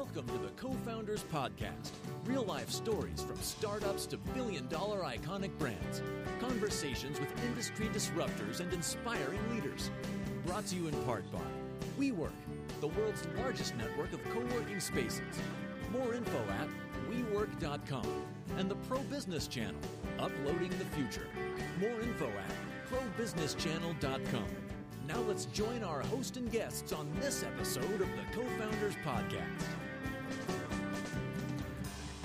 Welcome to the Co Founders Podcast real life stories from startups to billion dollar iconic brands, conversations with industry disruptors and inspiring leaders. Brought to you in part by WeWork, the world's largest network of co working spaces. More info at WeWork.com and the Pro Business Channel, uploading the future. More info at ProBusinessChannel.com. Now let's join our host and guests on this episode of the Co Founders Podcast.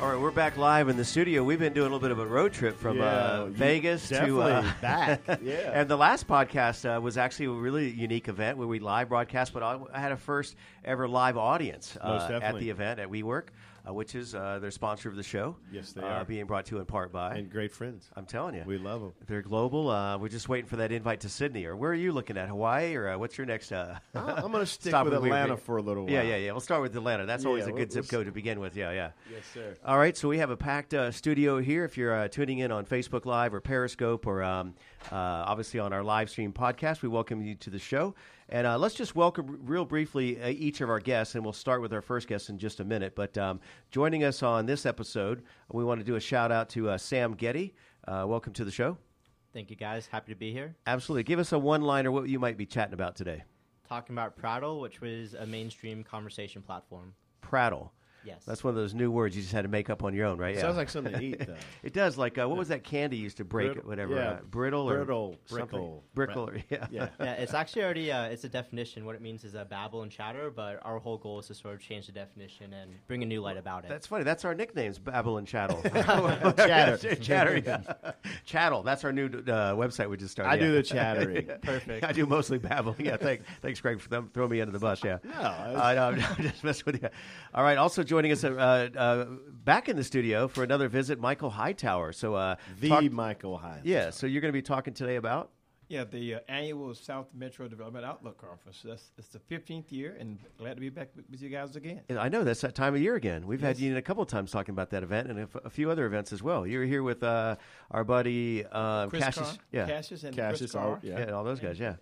All right, we're back live in the studio. We've been doing a little bit of a road trip from Yeah, uh, Vegas to uh, back. Yeah. and the last podcast uh, was actually a really unique event where we live broadcast, but I, I had a first ever live audience uh, at the event at WeWork, uh, which is uh, their sponsor of the show. Yes, they uh, are. being brought to you in part by. and great friends. I'm telling you, We love them. they're global. Uh, we're just waiting for that invite to Sydney. Or where are you looking at? Hawaii or uh, what's your next? Uh, I'm going to stick stop with? Atlanta for a little while. Yeah, yeah, yeah. We'll start with Atlanta. That's always Yeah, a we'll- good zip we'll code to begin with. Yeah, yeah. Yes, sir. All right, so we have a packed uh, studio here. If you're uh, tuning in on Facebook Live or Periscope or um, uh, obviously on our live stream podcast, we welcome you to the show. And uh, let's just welcome real briefly uh, each of our guests, and we'll start with our first guest in just a minute. But um, joining us on this episode, we want to do a shout out to uh, Sam Getty. Uh, welcome to the show. Thank you guys. Happy to be here. Absolutely. Give us a one liner what you might be chatting about today. Talking about Prattle, which was a mainstream conversation platform. Prattle. Yes. That's one of those new words you just had to make up on your own, right? Sounds like something to eat, though. It does. Like, uh, what was that candy used to break? Brittle- whatever. yeah, uh, brittle or brittle, something? brickle. Brickle. Or, yeah. Yeah. yeah, it's actually already uh, it's a definition. What it means is a babble and chatter, but our whole goal is to sort of change the definition and bring a new light about it. That's funny. That's our nicknames, Babble and Chattel. Chatter. Chatter. Yeah. Chattel. That's our new uh, website we just started. I yeah. do the chattering. perfect. I do mostly babbling. Yeah, thanks, thanks, Greg, for them, throwing me under the bus. Yeah. No, I know. I'm just messing with you. All right. Also joining us uh, uh, back in the studio for another visit, Michael Hightower. So, uh, the talk- Michael Hightower. yeah. So you're going to be talking today about. Yeah, the uh, annual South Metro Development Outlook Conference. That's it's the 15th year, and glad to be back with, with you guys again. I know that's that time of year again. We've had you in a couple of times talking about that event and a, f- a few other events as well. You were here with uh, our buddy uh, Chris Cassius, Carr, yeah, Cassius and Cassius, Chris Carr. oh, yeah, yeah. all those guys, yeah.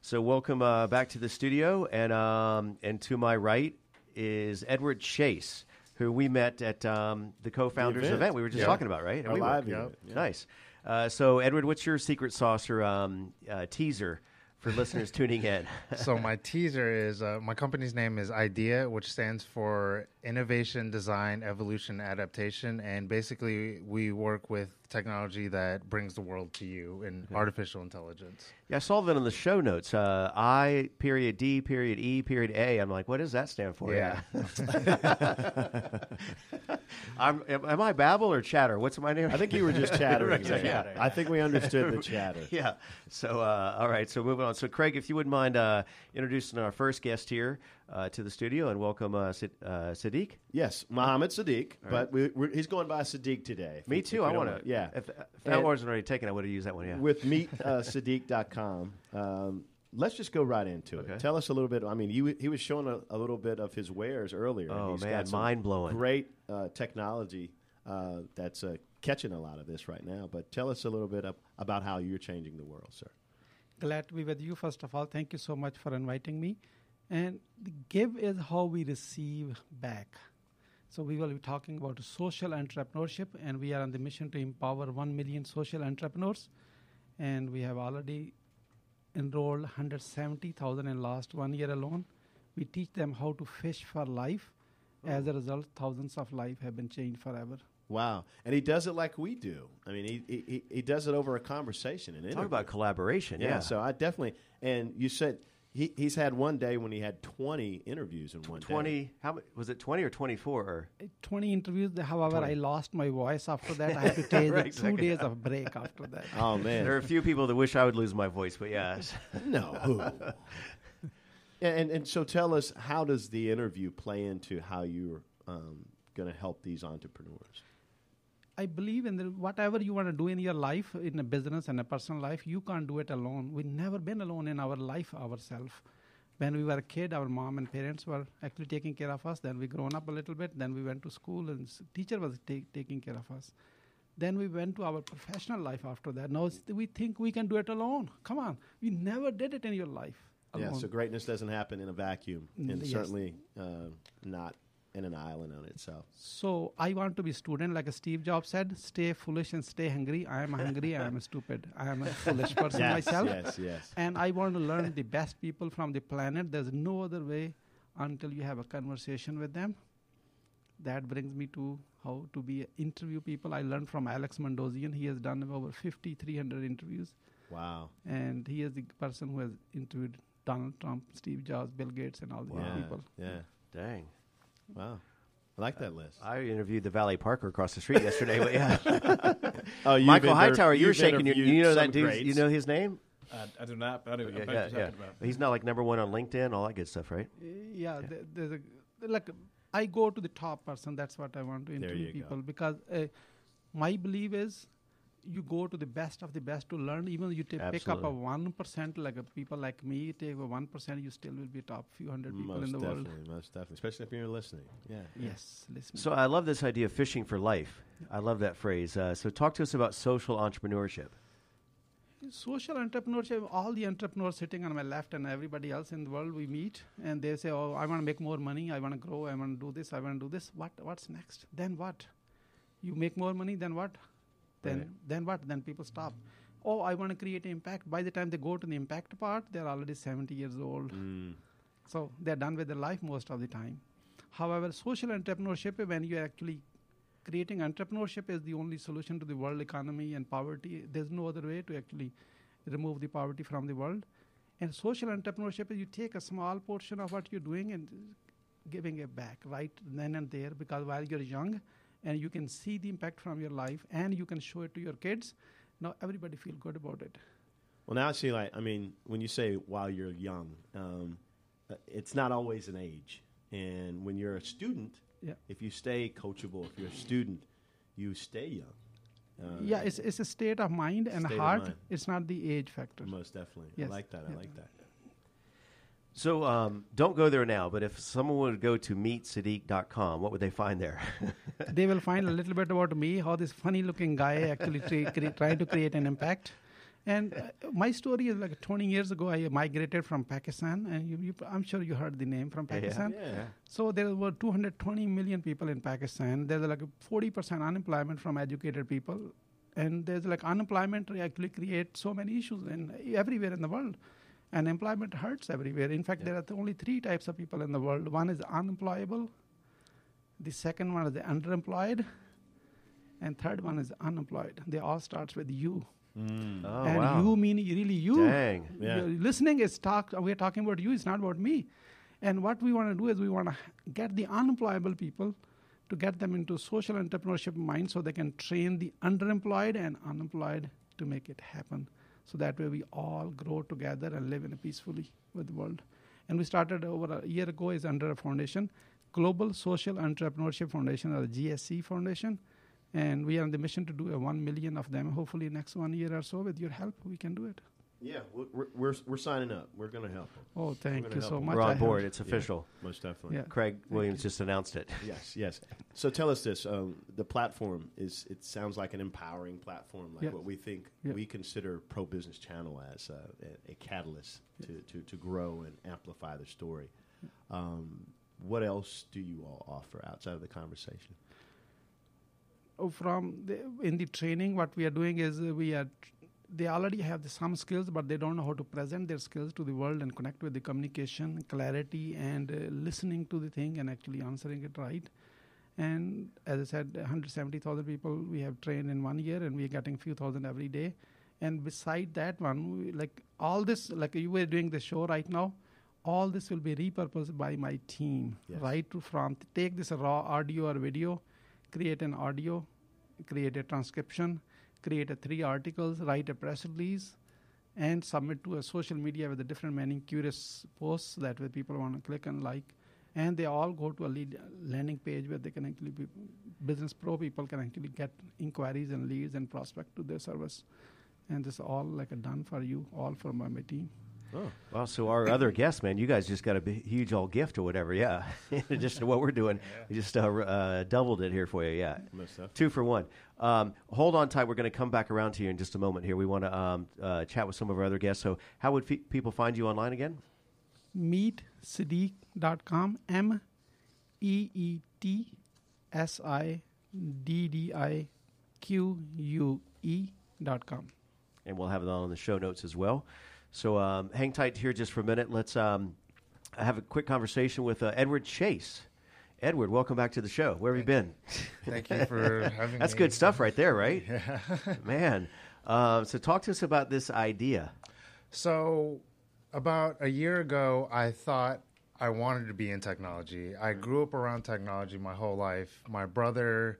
So welcome uh, back to the studio, and um, and to my right is Edward Chase, who we met at um, the co-founders event. event. we were just Yeah. talking about, right? We live yeah. Nice. Uh, so Edward, what's your secret sauce or um, uh, teaser for listeners tuning in? so my teaser is uh, my company's name is IDEA, which stands for Innovation, Design, Evolution, Adaptation, and basically we work with technology that brings the world to you in artificial intelligence. Yeah, I saw that in the show notes. Uh, I period D period E period A. I'm like, what does that stand for? Yeah. I'm, am, am I babble or chatter? What's my name? I think you were just chattering. Right, there. chatter. I think we understood the chatter. yeah. So, uh, all right. So, moving on. So, Craig, if you wouldn't mind uh, introducing our first guest here uh, to the studio and welcome uh, Sid, uh, Siddique. Yes, Muhammad Siddique, All but we, we're, he's going by Siddique today. Me we- too. I want to. Yeah. If, if that wasn't already taken, I would have used that one. Yeah. with meetsiddique.com. Um, let's just go right into Okay. it. Tell us a little bit. I mean, you, he was showing a, a little bit of his wares earlier. Oh, He's man, got mind-blowing. Great uh, technology uh, that's uh, catching a lot of this right now. But tell us a little bit of, about how you're changing the world, sir. glad to be with you. First of all, thank you so much for inviting me. And the give is how we receive back. So we will be talking about social entrepreneurship, and we are on the mission to empower one million social entrepreneurs. And we have already enrolled 170,000 in last one year alone. We teach them how to fish for life. As a result, thousands of lives have been changed forever. Wow. And he does it like we do. I mean, he, he, he- he does it over a conversation. And Talk interview. about collaboration. yeah, Yeah. So I definitely, and you said he, he's had one day when he had 20 interviews in one day. 20, how was it 20 or 24? Or? 20 interviews. However, 20. I lost my voice after that. I had to take Right, two days of break after that. Oh, man. There are a few people that wish I would lose my voice, but yeah. No. and and so tell us how does the interview play into how you're um, going to help these entrepreneurs? I believe in the, whatever you want to do in your life, in a business and a personal life, you can't do it alone. We've never been alone in our life ourselves. When we were a kid, our mom and parents were actually taking care of us. Then we grown up a little bit. Then we went to school, and teacher was take, taking care of us. Then we went to our professional life after that. Now we think we can do it alone. Come on, we never did it in your life alone. Yeah, so greatness doesn't happen in a vacuum, and yes. certainly uh, not and an island on itself. So I want to be student, like a Steve Jobs said, stay foolish and stay hungry. I am hungry, I am stupid. I am a foolish person yes, myself. yes, yes. And I want to learn the best people from the planet. There's no other way until you have a conversation with them. That brings me to how to be interview people. I learned from Alex Mandossian. He has done over 5,300 interviews. Wow. And he is the person who has interviewed Donald Trump, Steve Jobs, Bill Gates, and all these Yeah. people. Yeah. Dang. Wow. I like that list. I interviewed the Valley Parker across the street yesterday. But yeah, Oh, you've Michael inter- Hightower, you were shaking your. You know that dude. You know his name? I, I do not. But I do. Yeah, yeah, yeah. about. He's not like number one on LinkedIn, all that good stuff, right? Uh, yeah, th- there's a like I go to the top person. That's what I want to interview you go. people because uh, my belief is you go to the best of the best to learn. Even you ta- pick up a one percent, like a people like me, take a one percent, you still will be top few hundred people most in the definitely, world. most definitely, especially if you're listening. Yeah. Yes, listen. So I love this idea of fishing for life. I love that phrase. Uh, so talk to us about social entrepreneurship. social entrepreneurship, all the entrepreneurs sitting on my left and everybody else in the world we meet and they say, Oh, I want to make more money, I want to grow, I want to do this, I want to do this. What what's next? Then what? You make more money, then what? Then Right. then what? Then people stop. Oh, I want to create impact. By the time they go to the impact part, they're already 70 years old. Mm. So they're done with their life most of the time. However, social entrepreneurship, when you're actually creating entrepreneurship, is the only solution to the world economy and poverty. There's no other way to actually remove the poverty from the world. And social entrepreneurship is you take a small portion of what you're doing and giving it back right then and there because while you're young and you can see the impact from your life and you can show it to your kids, now everybody feel good about it. Well, now I see. Like, I mean, when you say while you're young, um, uh, it's not always an age. And when you're a student, Yeah. if you stay coachable, if you're a student, you stay young. Uh, yeah, it's, it's a state of mind and heart. mind. It's not the age factor. most definitely. Yes. I like that. I Yeah. like that. So um, don't go there now, but if someone would go to meetsiddique.com, what would they find there? they will find a little bit about me, how this funny looking guy actually trying to create an impact. And uh, my story is like 20 years ago, I migrated from Pakistan, and you, you, I'm sure you heard the name from Yeah, yeah. Pakistan. Yeah. So there were 220 million people in Pakistan. There's like 40% unemployment from educated people. And there's like unemployment actually creates so many issues in everywhere in the world. And employment hurts everywhere. In fact, there are only three types of people in the world. One is unemployable. The second one is the underemployed. And third one is unemployed. They all starts with you. Mm. oh, and wow. you mean really you. Dang. Yeah. Listening is talk. We're talking about you. It's not about me. And what we want to do is we want to get the unemployable people to get them into social entrepreneurship mind, so they can train the underemployed and unemployed to make it happen. So that way we all grow together and live in a peacefully with the world. And we started over a year ago is under a foundation, Global Social Entrepreneurship Foundation or GSC Foundation. And we are on the mission to do a one million of them. Hopefully, next one year or so, with your help, we can do it. Yeah, we're, we're, we're, we're signing up. We're going to help them. Oh, thank you so them. much. We're on board. It's official. Most definitely. Yeah. Craig Williams just announced it. Yes, yes. So tell us this: um, the platform is. It sounds like an empowering platform, like Yeah. what we think Yeah. we consider Pro Business Channel as a, a, a catalyst to, to, to grow and amplify the story. Um, what else do you all offer outside of the conversation? Oh, from the, in the training what we are doing is uh, we are tr- they already have the, some skills but they don't know how to present their skills to the world and connect with the communication clarity and uh, listening to the thing and actually answering it right and as i said 170000 people we have trained in one year and we are getting few thousand every day and beside that one we, like all this like you were doing the show right now all this will be repurposed by my team Yes. right from take this raw audio or video create an audio, create a transcription, create a three articles, write a press release, and submit to a social media with a different many curious posts that way people want to click and like. And they all go to a lead landing page where they can actually be business pro people can actually get inquiries and leads and prospect to their service. And this all like a done for you, all for my, my team. Oh, Well, so our other guests, man, you guys just got a huge old gift or whatever. Yeah. In addition to what we're doing, we just uh, uh, doubled it here for you. Yeah. Two for one. Um, hold on tight. We're going to come back around to you in just a moment here. We want to um, uh, chat with some of our other guests. So, how would fe- people find you online again? meetsiddique.com, M E E T S I D D I Q U E dot com. and we'll have it all on the show notes as well. So um, hang tight here just for a minute. Let's um, have a quick conversation with uh, Edward Chase. Edward, welcome back to the show. Where have you been? Thank you for having me. That's me. good stuff right there, right? Yeah. Man. Um, so talk to us about this idea. So, about a year ago, I thought I wanted to be in technology. I grew up around technology my whole life. My brother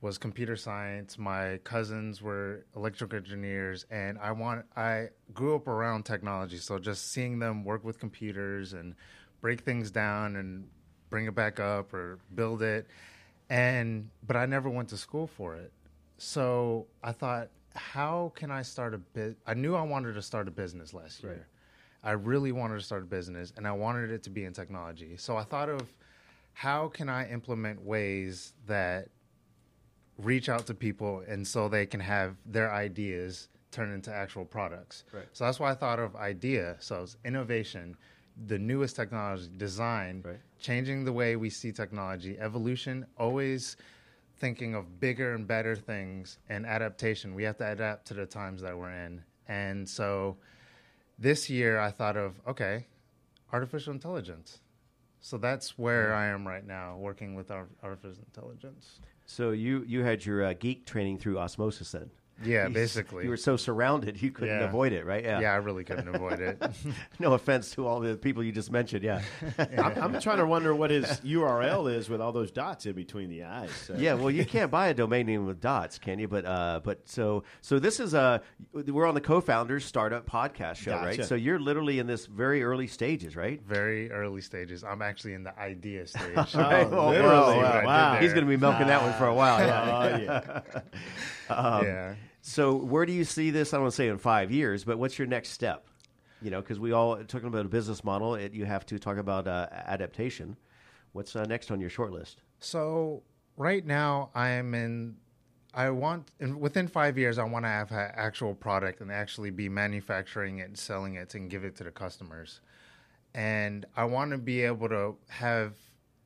was computer science. My cousins were electrical engineers, and I want I grew up around technology. So just seeing them work with computers and break things down and bring it back up or build it, and but I never went to school for it. So I thought, how can I start a bit? I knew I wanted to start a business last year. I really wanted to start a business, and I wanted it to be in technology. So I thought of how can I implement ways that reach out to people and so they can have their ideas turn into actual products. Right. So that's why I thought of idea. So it's innovation, the newest technology, design, Right. changing the way we see technology, evolution, always thinking of bigger and better things and adaptation. We have to adapt to the times that we're in. And so this year I thought of, okay, artificial intelligence. So that's where mm. I am right now, working with artificial intelligence. So you you had your uh, geek training through osmosis then. Yeah, You- basically. You were so surrounded you couldn't Yeah. avoid it, right? yeah. Yeah, I really couldn't avoid it. no offense to all the people you just mentioned. Yeah. I'm, I'm trying to wonder what his URL is with all those dots in between the eyes. So. yeah, well, you can't buy a domain name with dots, can you? But uh, but so so this is a we're on the co-founders startup podcast show, right? So you're literally in this very early stages, right? Very early stages. I'm actually in the idea stage. Right. Oh, Oh, literally. wow. Wow. He's going to be milking that one for a while. Yeah. Oh, yeah. yeah. So where do you see this? I don't want to say in five years, but what's your next step? You know, because we all talking about a business model, it, you have to talk about uh, adaptation. What's uh, next on your short list? So right now I am in. I want in, within five years I want to have an actual product and actually be manufacturing it, and selling it, and give it to the customers. And I want to be able to have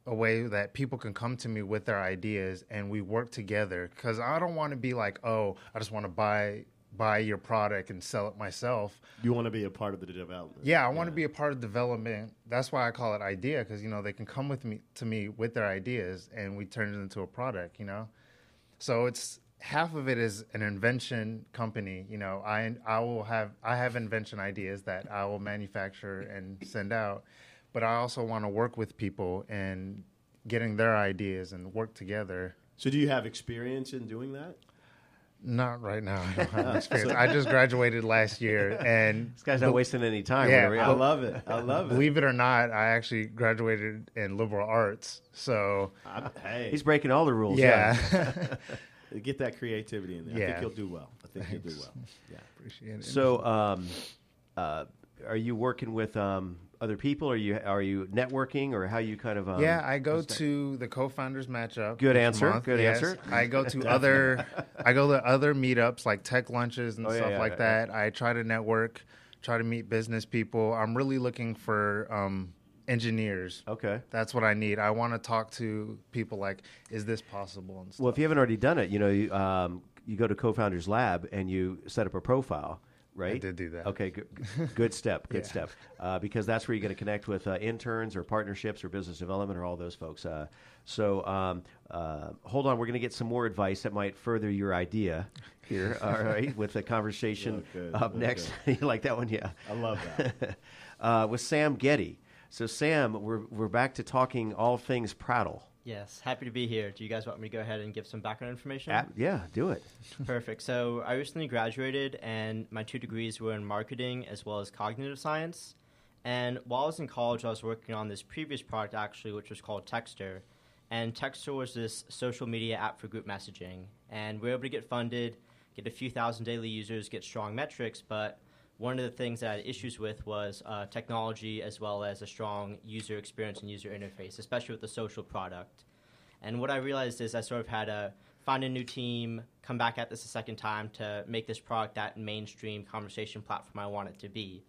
a way that people can come to me with their ideas and we work together. Because I don't want to be like, oh, I just want to buy buy your product and sell it myself. You want to be a part of the development. Yeah, I want to be a part of development. That's why I call it idea because you know they can come with me to me with their ideas and we turn it into a product. You know, so it's half of it is an invention company. You know, I I will have I have invention ideas that I will manufacture and send out, but I also want to work with people and getting their ideas and work together. So, do you have experience in doing that? Not right now. I don't have experience. I just graduated last year, and This guy's not wasting any time. Yeah, whatever, I love it. I love it. Believe it or not, I actually graduated in liberal arts. So I'm, hey, He's breaking all the rules. yeah, get that creativity in there. I Yeah. think you'll do well. I think you'll do well. Yeah. appreciate it. So, um, uh, are you working with um, other people? Are you are you networking, or how you kind of? Um, yeah, I go to the co-founders matchup. Good answer, month. good Yes. answer. I go to other, I go to other meetups like tech lunches and Oh, stuff yeah, like yeah, that. I try to network, try to meet business people. I'm really looking for um, engineers. Okay. That's what I need. I want to talk to people like, is this possible? And stuff. Well, if you haven't already done it, you know, you, um, you go to Co-Founders Lab and you set up a profile, right? did do that. Okay, good, good step, good Yeah. step. Uh, because that's where you're going to connect with uh, interns or partnerships or business development or all those folks. Uh, so um, uh, hold on, we're going to get some more advice that might further your idea here. all right, with the conversation Look good, up look next. you like that one? Yeah. I love that. uh, with Sam Getty. So Sam, we're we're back to talking all things Prattle. Yes, happy to be here. Do you guys want me to go ahead and give some background information? At- yeah, do it. Perfect. So I recently graduated, and my two degrees were in marketing as well as cognitive science. And while I was in college, I was working on this previous product actually, which was called Texter. And Texter was this social media app for group messaging. And we were able to get funded, get a few thousand daily users, get strong metrics. But one of the things that I had issues with was uh, technology as well as a strong user experience and user interface, especially with the social product. And what I realized is I sort of had to find a new team, come back at this a second time to make this product that mainstream conversation platform I want it to be.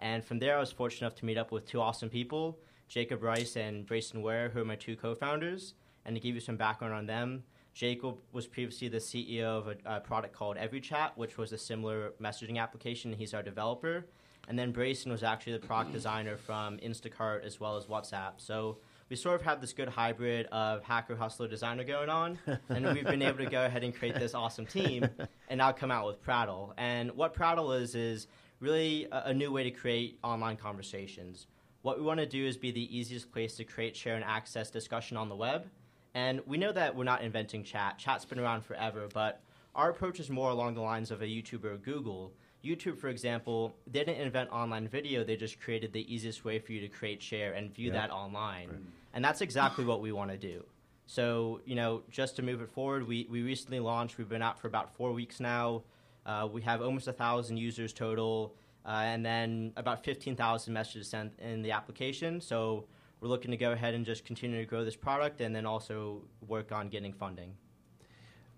And from there, I was fortunate enough to meet up with two awesome people, Jacob Rice and Brayson Ware, who are my two co-founders. And to give you some background on them, Jacob was previously the CEO of a, a product called EveryChat, which was a similar messaging application. He's our developer. And then Brayson was actually the product mm-hmm. designer from Instacart as well as WhatsApp. So we sort of have this good hybrid of hacker, hustler, designer going on, and we've been able to go ahead and create this awesome team, and now come out with Prattle. And what Prattle is is really a, a new way to create online conversations. What we want to do is be the easiest place to create, share, and access discussion on the web. And we know that we're not inventing chat. Chat's been around forever, but our approach is more along the lines of a YouTuber or Google. YouTube, for example, they didn't invent online video, they just created the easiest way for you to create, share, and view Yeah. that online. And that's exactly what we want to do. So, you know, just to move it forward, we, we recently launched, we've been out for about four weeks now. Uh, we have almost a thousand users total, uh, and then about 15,000 messages sent in the application. So we're looking to go ahead and just continue to grow this product and then also work on getting funding.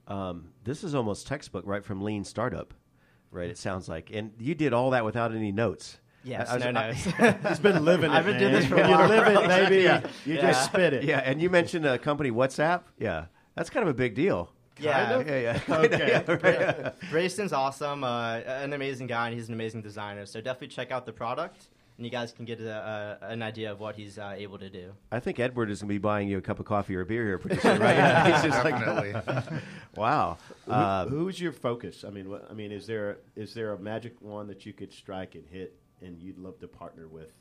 Um, this is almost textbook, right from Lean Startup, right? It sounds like, and you did all that without any notes. Yes, I- I was- no, no. I- He's been living it. I've been doing this for a while. you live it, baby. Yeah. You Yeah. just spit it. Yeah, and you mentioned a company WhatsApp. Yeah, that's kind of a big deal. Yeah. yeah, yeah. Okay. Yeah, right. Brayson's awesome, uh, an amazing guy, and he's an amazing designer. So definitely check out the product, and you guys can get a, a, an idea of what he's uh, able to do. I think Edward is going to be buying you a cup of coffee or a beer here pretty soon, right? He's just like, Definitely. wow. Who- Uh, who's your focus? I mean, what, I mean, is there is there a magic one that you could strike and hit, and you'd love to partner with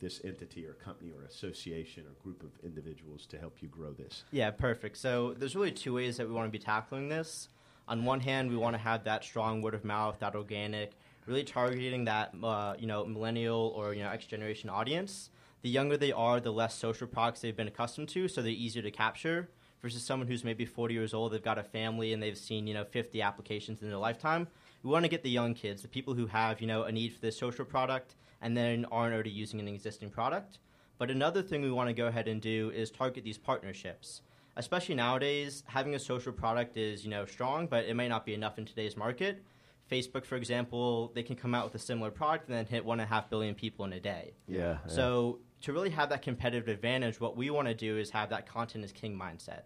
this entity or company or association or group of individuals to help you grow this? Yeah, perfect. So there's really two ways that we want to be tackling this. On one hand, we want to have that strong word of mouth, that organic, really targeting that uh, you know millennial or you know X generation audience. The younger they are, the less social products they've been accustomed to, so they're easier to capture. Versus someone who's maybe 40 years old, they've got a family and they've seen you know 50 applications in their lifetime. We want to get the young kids, the people who have you know a need for this social product and then aren't already using an existing product. But another thing we want to go ahead and do is target these partnerships. Especially nowadays, having a social product is, you know, strong, but it may not be enough in today's market. Facebook, for example, they can come out with a similar product and then hit one and a half billion people in a day. yeah. yeah. So to really have that competitive advantage, what we want to do is have that content is king mindset.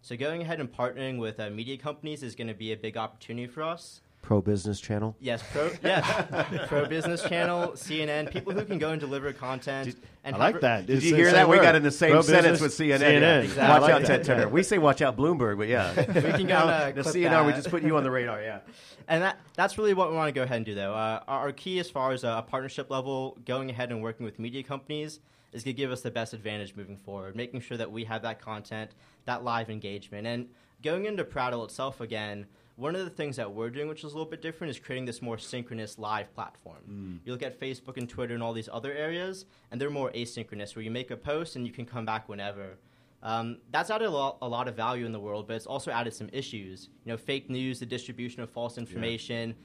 So going ahead and partnering with uh, media companies is going to be a big opportunity for us. Pro business channel. Yes, pro yes, pro business channel, CNN, people who can go and deliver content. and I like that. Did It's you hear same that? We got in the same Pro sentence business, with CNN. CNN. yeah. Exactly. Watch I out, like Ted that. Turner. We say watch out, Bloomberg, but yeah. We can go and, uh, the clip CNR, we just put you on the radar. Yeah. And that, that's really what we want to go ahead and do, though. Uh, our, our key as far as a partnership level, going ahead and working with media companies, is going to give us the best advantage moving forward, making sure that we have that content, that live engagement. And going into Prattle itself again, one of the things that we're doing, which is a little bit different, is creating this more synchronous live platform. You look at Facebook and Twitter and all these other areas, and they're more asynchronous, where you make a post and you can come back whenever. Um, that's added a lot, a lot of value in the world, but it's also added some issues. You know, fake news, the distribution of false information.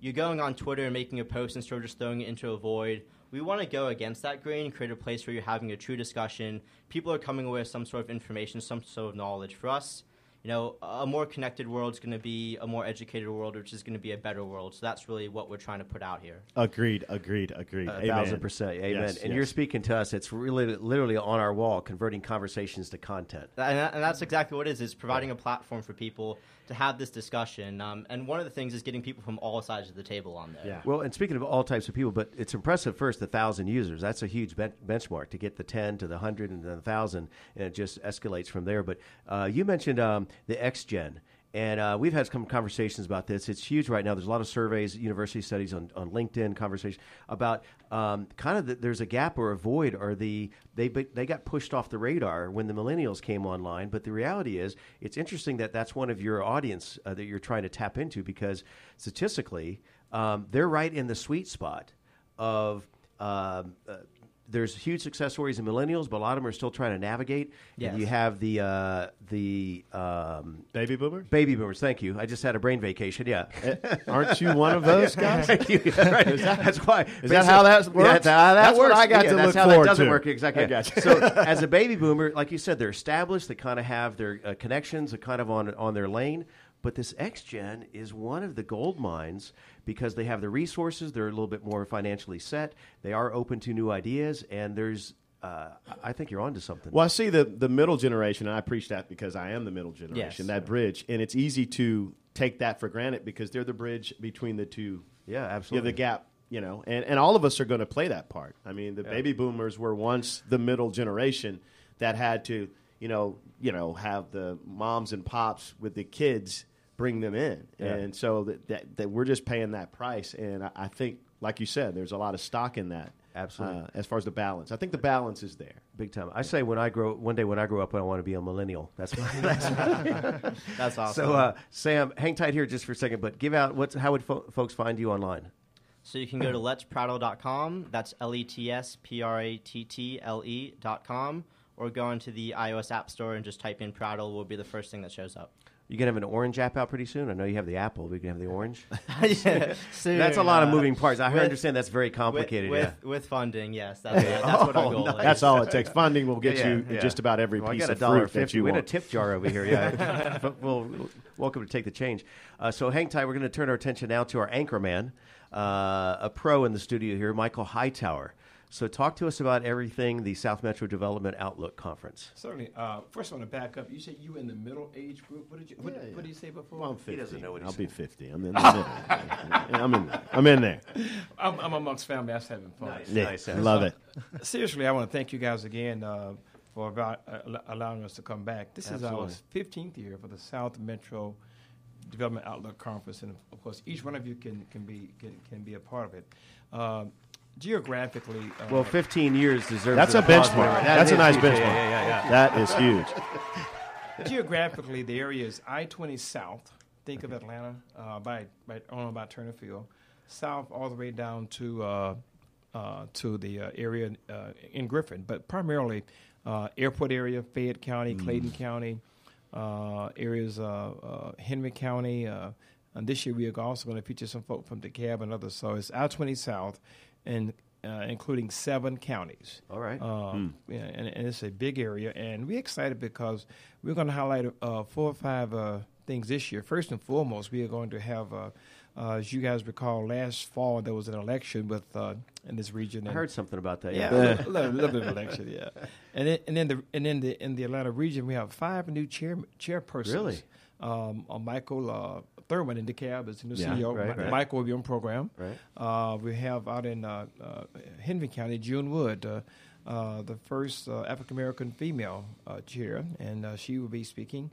You're going on Twitter and making a post instead of just throwing it into a void. We want to go against that grain and create a place where you're having a true discussion. People are coming away with some sort of information, some sort of knowledge. For us, you know, a more connected world is going to be a more educated world, which is going to be a better world. So that's really what we're trying to put out here. Agreed. Agreed. Agreed. A Amen. thousand percent, amen. Yes, and yes. you're speaking to us. It's really, literally on our wall, converting conversations to content. And, that, and that's exactly what it is. Is providing a platform for people to have this discussion. Um, and one of the things is getting people from all sides of the table on there. Yeah. Well, and speaking of all types of people, but it's impressive. First, the thousand users. That's a huge ben- benchmark to get the ten to the hundred and the thousand, and it just escalates from there. But uh, you mentioned um, the X Gen. And uh, we've had some conversations about this. It's huge right now. There's a lot of surveys, university studies on, on LinkedIn, conversation about um, kind of the, there's a gap or a void, or the they they got pushed off the radar when the millennials came online. But the reality is, it's interesting that that's one of your audience uh, that you're trying to tap into because statistically, um, they're right in the sweet spot of. Um, uh, there's huge success stories in millennials, but a lot of them are still trying to navigate. Yes. And you have the uh, the um, Baby boomers? baby boomers. Thank you. I just had a brain vacation. Yeah. Eh, Aren't you one of those guys? Thank you. Right. that's why. is that how that works? Yeah, that's how that That's what works. I got Yeah, to that's look how forward that doesn't to. work exactly. I got you. so, as a baby boomer, like you said, they're established. They kind of have their uh, connections, are kind of on on their lane. But this X Gen is one of the gold mines because they have the resources. They're a little bit more financially set. They are open to new ideas, and there's uh, I think you're onto something. Well, I see the the middle generation, and I preach that because I am the middle generation. Yes. That bridge, and it's easy to take that for granted because they're the bridge between the two. yeah, You have the gap, you know, and, and all of us are going to play that part. I mean, the Yeah. baby boomers were once the middle generation that had to, you know, you know, have the moms and pops with the kids bring them in, Yeah. and so that, that that we're just paying that price. And I, I think, like you said, there's a lot of stock in that. Absolutely. uh, as far as the balance, I think the balance is there. Big time. I say when I grow one day when I grow up, I want to be a millennial. That's my, that's That's awesome. so. Uh, Sam, hang tight here just for a second, but give out what's how would fo- folks find you online? So you can go to letsprattle.com. That's L E T S P R A T T L E dot com, or go into the iOS App Store and just type in Prattle. Will be the first thing that shows up. You gonna have an orange app out pretty soon. I know you have the Apple. We can have the orange. yeah, soon, That's a lot of uh, moving parts. I with- understand that's very complicated. with, yeah. with funding, yes, that's, that's what our Oh, goal nice. is. That's all it takes. Funding will get Yeah, you yeah. just about every Well, piece of dollar fruit that fifty. you We got a tip jar over here. Yeah, but we'll, welcome to take the change. Uh, so hang tight. We're going to turn our attention now to our anchor man, uh, a pro in the studio here, Michael Hightower. So talk to us about everything the South Metro Development Outlook Conference. Certainly. Uh, first, I want to back up. You said you were in the middle age group. What did you? What, Yeah, what did you say before? Well, I'm 50. He doesn't know what he's I'll be 50. I'm in the middle. I'm in there. I'm in there. I'm, I'm amongst family. That's having fun. Yeah, Nice. love it. Seriously, I want to thank you guys again uh, for about, uh, allowing us to come back. This is our 15th year for the South Metro Development Outlook Conference, and of course, each one of you can can be can, can be a part of it. Um geographically, uh, Well, 15 years deserves. That's an a benchmark. for. That That's a nice huge. benchmark. Yeah, yeah, yeah, yeah. That is huge. geographically, the area is I-20 South. Think of Atlanta uh, by by on about Turner Field, south all the way down to uh, uh, to the uh, area uh, in Griffin, but primarily uh, airport area, Fayette County, Clayton County, uh, areas uh, uh, Henry County. Uh, and this year we are also going to feature some folk from DeKalb and others. So it's I-20 South, and uh, including seven counties. All right. Um, yeah, and, and it's a big area, and we're excited because we're going to highlight uh, four or five uh, things this year. First and foremost, we are going to have, uh, uh, as you guys recall, last fall there was an election with uh, in this region. I and- heard something about that. yeah, Yeah. a little, little, bit of election, yeah. And then, and then the and then the in the Atlanta region, we have five new chair chairpersons. Really? Um, Michael uh, Thurmond in DeKalb is the new Yeah, CEO. right, Mi- right. Michael will be on program. Right. Uh, we have out in uh, uh, Henry County, June Wood, uh, uh, the first uh, African American female uh, chair, and uh, she will be speaking.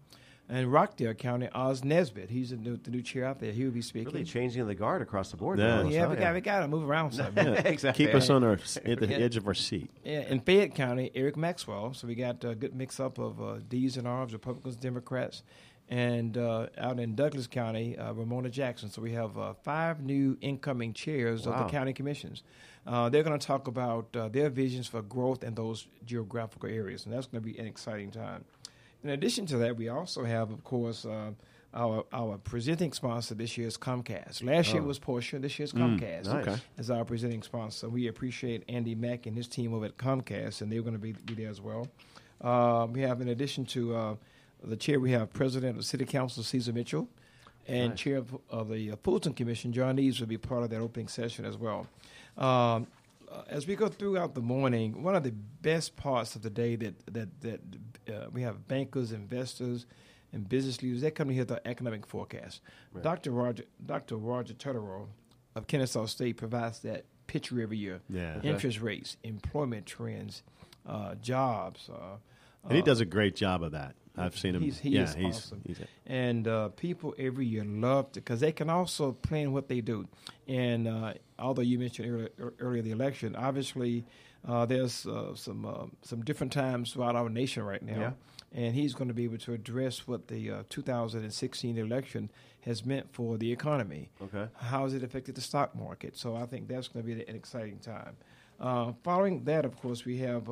And Rockdale County, Oz Nesbitt, he's the new, the new chair out there. He will be speaking. Really changing the guard across the board. Yeah. yeah, huh? we got we got to move around some. yeah. exactly. Keep us on our at the Yeah. edge of our seat. Yeah, in Fayette County, Eric Maxwell. So we got a good mix up of uh, D's and R's, Republicans, Democrats. And uh, out in Douglas County, uh, Ramona Jackson. So we have uh, five new incoming chairs of the county commissions. Uh, they're going to talk about uh, their visions for growth in those geographical areas, and that's going to be an exciting time. In addition to that, we also have, of course, uh, our our presenting sponsor this year is Comcast. Last year Oh. was Porsche. This year is Comcast nice. As our presenting sponsor. We appreciate Andy Mack and his team over at Comcast, and they're going to be, be there as well. Uh, we have, in addition to uh, the chair, we have President of City Council, Caesar Mitchell, and Nice. Chair of, of the uh, Fulton Commission, John Eaves, will be part of that opening session as well. Um, uh, as we go throughout the morning, one of the best parts of the day that that that uh, we have bankers, investors, and business leaders. They come here to hear the economic forecast. Right. Dr. Roger Dr. Roger Tutterow of Kennesaw State provides that picture every year. Yeah. Okay. Interest rates, employment trends, uh, jobs. Uh, And he uh, does a great job of that. I've seen him. He's- he yeah, is he's, awesome. he's and uh, people every year love it because they can also plan what they do. And uh, although you mentioned earlier, earlier the election, obviously uh, there's uh, some uh, some different times throughout our nation right now. Yeah. And he's going to be able to address what the uh, 2016 election has meant for the economy. Okay. How has it affected the stock market? So I think that's going to be an exciting time. Uh, following that, of course, we have,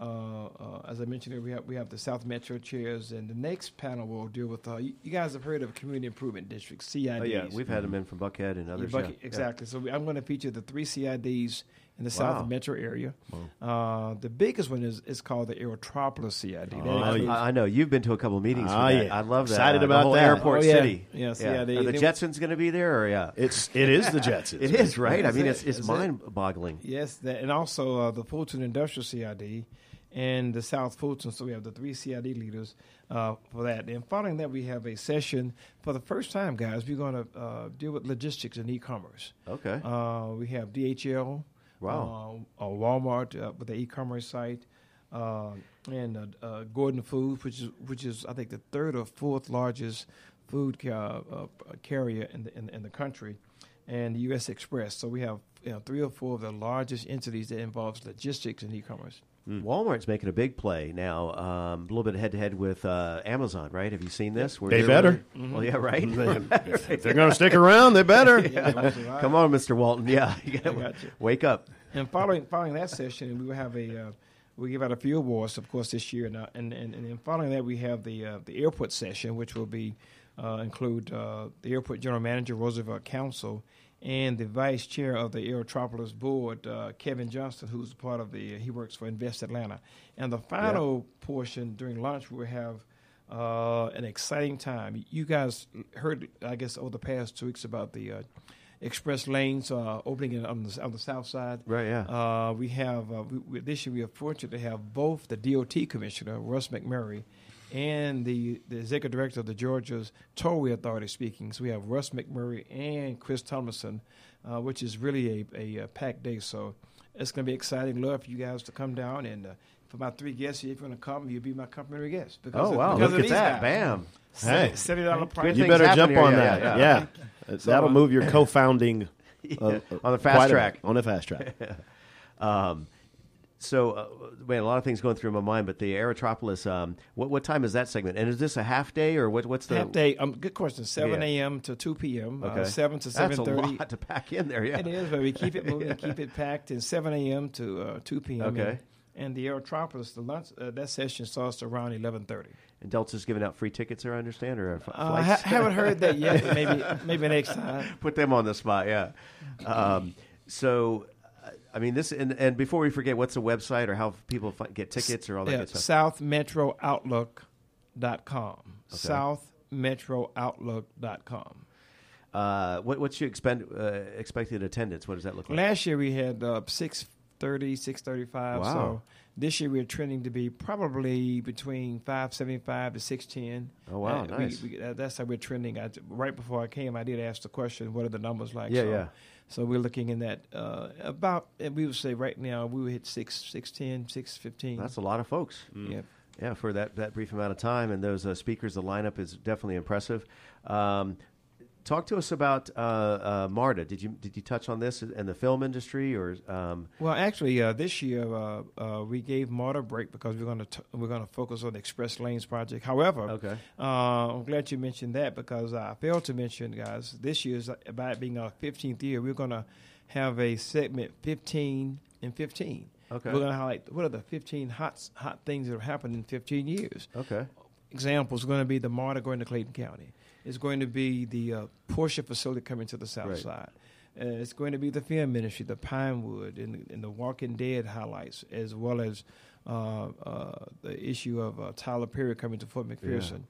as I mentioned, earlier, we have we have the South Metro chairs, and the next panel will deal with. Uh, you, you guys have heard of community improvement districts, CIDs. Oh yeah, we've had them in from Buckhead and Yeah, others. Yeah. exactly. So we, I'm going to feature the three CIDs in the Wow. South Metro area. Uh, the biggest one is is called the Aerotropolis CID. That Oh, yeah. I, I know you've been to a couple of meetings. Oh, yeah. I love that. Excited Uh, about the whole that. airport Oh, yeah. city. Yes, yeah. yeah, they- Are the they- Jetsons going to be there, or yeah? It's it is the Jetsons. It is right. I mean, it's it's mind-boggling. Yes, that, and also uh, the Fulton Industrial CID and the South Fulton. So we have the three CID leaders uh, for that. And following that, we have a session for the first time, guys. We're going to uh, deal with logistics and e-commerce. Okay. Uh, we have DHL, Wow. uh, Walmart uh, with the e-commerce site, uh, and uh, uh, Gordon Foods, which is which is I think the third or fourth largest food ca- uh, carrier in the in, in the country, and U.S. Express. So we have you know, three or four of the largest entities that involves logistics and e-commerce. Walmart's making a big play now, um, a little bit head to head with uh, Amazon, right? Have you seen this? Where They they're better. really- Well, yeah, right. if they're going to stick around, they better. Come on, Mr. Walton. Yeah, you gotta got you. wake up. And following following that session, we will have a uh, we give out a few awards, of course, this year. And uh, and, and, and then following that, we have the uh, the airport session, which will be uh, include uh, the airport general manager, Roosevelt Council, and the vice chair of the Aerotropolis board, uh, Kevin Johnston, who's part of the he works for Invest Atlanta. And the final portion during lunch, we will have. Uh, an exciting time. You guys heard, I guess, over the past two weeks about the uh, express lanes uh, opening on, the, on the south side. Right, yeah. Uh, we have uh, we, we, this year we are fortunate to have both the DOT commissioner Russ McMurray and the the executive director of the Georgia's Tollway Authority speaking. So we have Russ McMurray and Chris Thomason, uh, which is really a, a, uh packed day. So it's going to be exciting. Love for you guys to come down and. Uh, for my three guests, if you're going to come, you'll be my complimentary guest. Oh of- wow! because Look of at that! guys. Bam! Hey. Seventy dollar Good price. You better jump on yeah, that. yeah, Yeah, yeah. that'll move your co-founding uh, On the fast quite a- track. on the fast track. Um, so, uh, man, a lot of things going through my mind. But the Aerotropolis, um, what what time is that segment? And is this a half day or what? What's the Half day. Um, good question. Seven Yeah. a.m. to two p.m. Okay, Uh, Seven to seven thirty. That's a lot to pack in there. Yeah, It is, but we keep it moving, keep it packed, and 7 a.m. to uh, 2 p.m. Okay. And, and the Aerotropolis, the lunch, uh, that session starts around 11:30. And Delta's giving out free tickets there, I understand, or Uh, I ha- haven't heard that yet. Maybe maybe next time. Put them on the spot. Yeah. Um, so, uh, I mean, this and, and before we forget, what's the website or how people fi- get tickets or all that Yeah, good stuff? SouthMetroOutlook.com. SouthMetroOutlook.com. Uh, what, what's your expend, uh, expected attendance? What does that look like? Last year we had uh, 630, 635. Wow. So this year we're trending to be probably between 575 to 610. Oh, wow, Uh, we- nice. we- uh, that's how we're trending. I, right before I came, I did ask the question, what are the numbers like? Yeah, so, yeah. So we're looking in that uh, about, and we would say right now we would hit 6, 610, 615. That's a lot of folks. yeah. Yeah, for that, that brief amount of time, and those uh, speakers, the lineup is definitely impressive. Um, talk to us about uh, uh, MARTA. Did you did you touch on this in the film industry, or um, Well, actually, uh, this year uh, uh, we gave MARTA a break because we're going to we're going to focus on the Express Lanes project. However, Okay. uh, I'm glad you mentioned that because I failed to mention, guys, this year's about being our 15th year. We're going to have a segment 15 and 15. Okay. We're going to highlight what are the 15 hot hot things that have happened in 15 years. okay, Examples going to be the MARTA going to Clayton County. It's going to be the uh, Porsche facility coming to the south Right. side. Uh, it's going to be the film ministry, the Pinewood, and, and the Walking Dead highlights, as well as uh, uh, the issue of uh, Tyler Perry coming to Fort McPherson.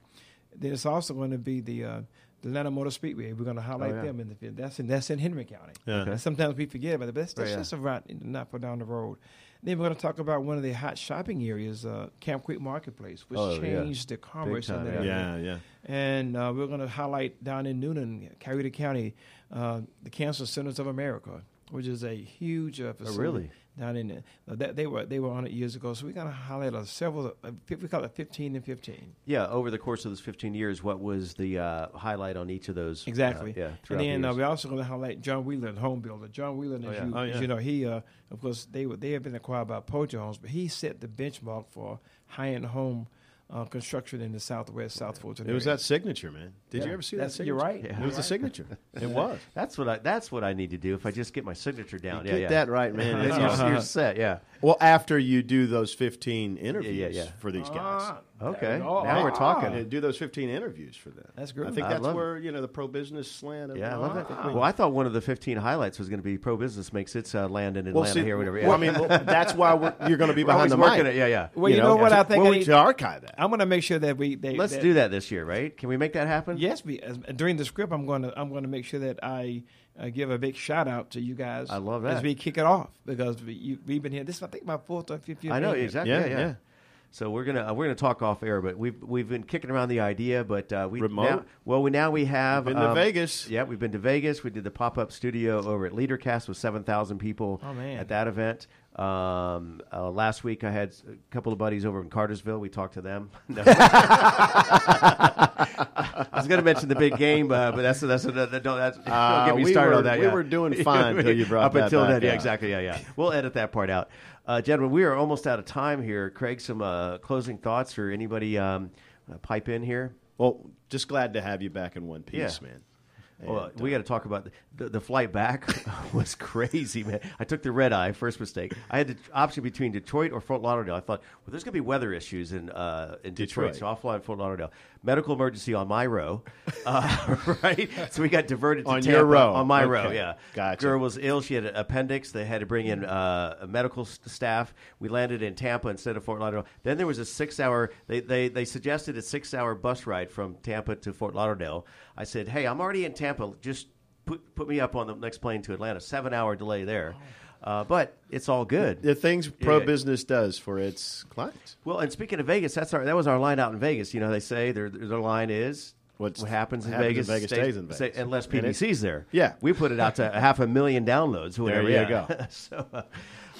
Then it's also going to be the uh, the Atlanta Motor Speedway. We're going to highlight Oh, yeah. them in the film. That's in that's in Henry County. Yeah. Okay. Sometimes we forget about it, but that's, Right, that's yeah. just a right not far down the road. Then we're going to talk about one of the hot shopping areas, uh, Camp Creek Marketplace, which Oh, yeah. changed the commerce time, in that yeah. area. Yeah, yeah. And uh, we're going to highlight down in Newnan, Coweta County, uh, the Cancer Centers of America, which is a huge uh, facility Oh, really? down in there. Uh, that, they were they were on it years ago, so we're going to highlight uh, several. Uh, we call it fifteen and fifteen. yeah. Over the course of those 15 years, what was the uh, highlight on each of those? uh, Exactly. yeah. And throughout the uh, we're also going to highlight John Wheeler, the home builder. John Wheeler, as, Oh, yeah. you, Oh, as you know, he uh, of course they were they have been acquired by Pulte Homes, but he set the benchmark for high end home uh, construction in the Southwest South Fulton. It was area. that signature, man. Did Yeah. you ever see That's- that? you're signature? right. It was the signature. It was. That's what I. That's what I need to do. If I just get my signature down, You yeah, get yeah. that right, man. you're, you're set. Yeah. well, after you do those 15 interviews yeah, yeah. for these guys. Okay, Oh, now we're ah. talking. And do those 15 interviews for them. That's great. I think I that's love where you know the pro business slant. Yeah, I love that. think we- Well, I thought one of the 15 highlights was going to be pro business makes its uh, land in Atlanta Well, see, here, whatever. well, I mean, well, that's why we're, you're going to be behind the working mic. it. Yeah, yeah. Well, you, know, what I think Well, I we need- should archive that. I'm going to make sure that we. They, Let's that- do that this year, right? Can we make that happen? Yes, we, as, during the script, I'm going to I'm going to make sure that I uh, give a big shout out to you guys. I love that as that. we kick it off because we, you, we've been here. This is I think my fourth or fifth year. I know being here. exactly. Yeah, Yeah, yeah. yeah. So we're gonna uh, we're gonna talk off air, but we've we've been kicking around the idea, but uh, we Remote? now well we now we have Been to um, Vegas. Yeah, we've been to Vegas. We did the pop up studio over at LeaderCast with seven thousand people Oh, at that event. Um, uh, last week I had a couple of buddies over in Cartersville. We talked to them. I was going to mention the big game, uh, but that's that's, that's, that's, that's don't Uh, get me we started were- on that. we yeah. were doing fine till you brought up that until back, then. Yeah, yeah. exactly. Yeah, yeah. We'll edit that part out. Uh, gentlemen, we are almost out of time here. Craig, some uh, closing thoughts or anybody um, pipe in here? Well, just glad to have you back in one piece, Yeah. man. Well, And, we uh, got to talk about the, the, the flight back was crazy, man. I took the red eye, first mistake. I had the option between Detroit or Fort Lauderdale. I thought, well, there's going to be weather issues in uh, in Detroit, Detroit. so I'll fly in Fort Lauderdale. Medical emergency on my row, uh, right? So we got diverted to On Tampa, your row. on my Okay. row. Yeah, Gotcha. Girl was ill. She had an appendix. They had to bring in uh, medical s- staff. We landed in Tampa instead of Fort Lauderdale. Then there was a six-hour. They, they they suggested a six-hour bus ride from Tampa to Fort Lauderdale. I said, "Hey, I'm already in Tampa. Just put put me up on the next plane to Atlanta. Seven-hour delay there." Uh, but it's all good. the things pro business does for its clients. Well, and speaking of Vegas, that's our that was our line out in Vegas. You know, they say their their line is What's- what happens in happens in Vegas, Vegas stays in say- Vegas. unless And it- PBC's there. Yeah. we put it out to half a million downloads. or There Whatever. you yeah. go. so, uh,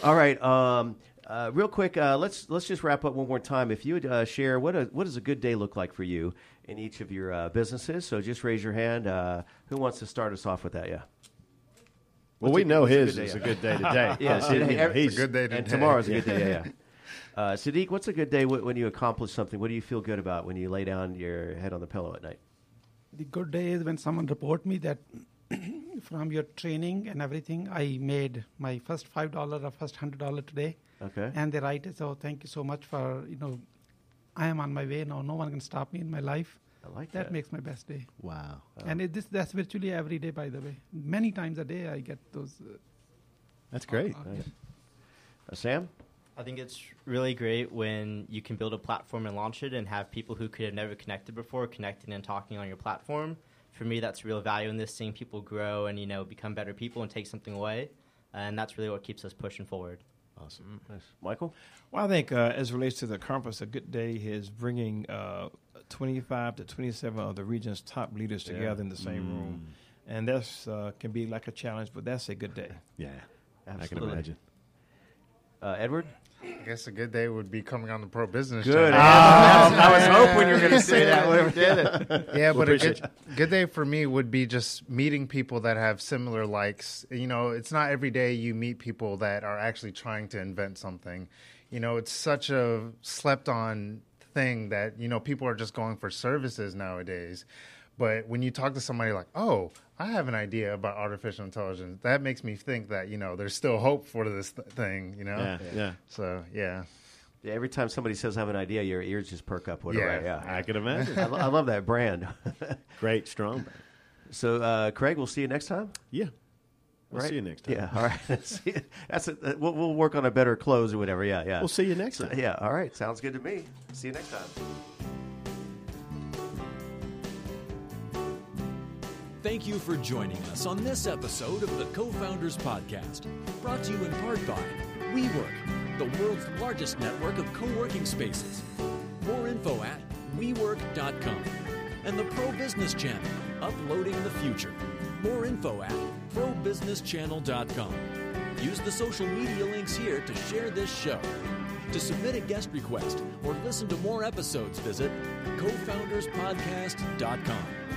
all right. Um, uh, real quick, uh, let's let's just wrap up one more time. If you would uh, share what a, what does a good day look like for you in each of your uh, businesses? So just raise your hand. Uh, who wants to start us off with that? Yeah. Well, What's we a know his is a good day today. Yeah, you know, he's- a good day today. and today. tomorrow's a good day. Yeah. yeah. Uh, Siddique, what's a good day when you accomplish something? What do you feel good about when you lay down your head on the pillow at night? The good day is when someone report me that from your training and everything, I made my first five dollar or first hundred dollar today, Okay. and they write it. So thank you so much for you know, I am on my way now. No one can stop me in my life. I like That that. makes my best day. Wow. And it, this that's virtually every day, by the way. Many times a day, I get those. Uh, That's great. Uh, Sam? I think it's really great when you can build a platform and launch it and have people who could have never connected before connecting and talking on your platform. For me, that's real value in this, seeing people grow and, you know, become better people and take something away. And that's really what keeps us pushing forward. Awesome. Nice. Michael? Well, I think uh, as it relates to the conference, a good day is bringing uh, 25 to 27 of the region's top leaders Yeah. together in the same room, and that's uh, can be like a challenge, but that's a good day. Yeah, I can imagine. Uh, Edward? I guess a good day would be coming on the pro business. Good. channel. I was hoping you were going to say that. Whatever. did it. Yeah, but a appreciate good, good day for me would be just meeting people that have similar likes. You know, it's not every day you meet people that are actually trying to invent something. You know, it's such a slept on thing that, you know, people are just going for services nowadays. But when you talk to somebody like, oh, I have an idea about artificial intelligence, that makes me think that, you know, there's still hope for this th- thing, you know? Yeah, yeah. So, yeah. Yeah, every time somebody says I have an idea, your ears just perk up. Whatever. Yeah. Yeah. I can imagine. I, lo- I love that brand. Great, strong. so, uh, Craig, we'll see you next time. Yeah. We'll Right? see you next time. Yeah. All right. See you- That's a, uh, we'll, we'll work on a better close or whatever. Yeah. Yeah. We'll see you next time. yeah. All right. Sounds good to me. See you next time. Thank you for joining us on this episode of the Co-Founders Podcast, brought to you in part by WeWork, the world's largest network of co-working spaces. More info at WeWork.com. And the Pro Business Channel, uploading the future. More info at ProBusinessChannel.com. Use the social media links here to share this show. To submit a guest request or listen to more episodes, visit cofounderspodcast.com.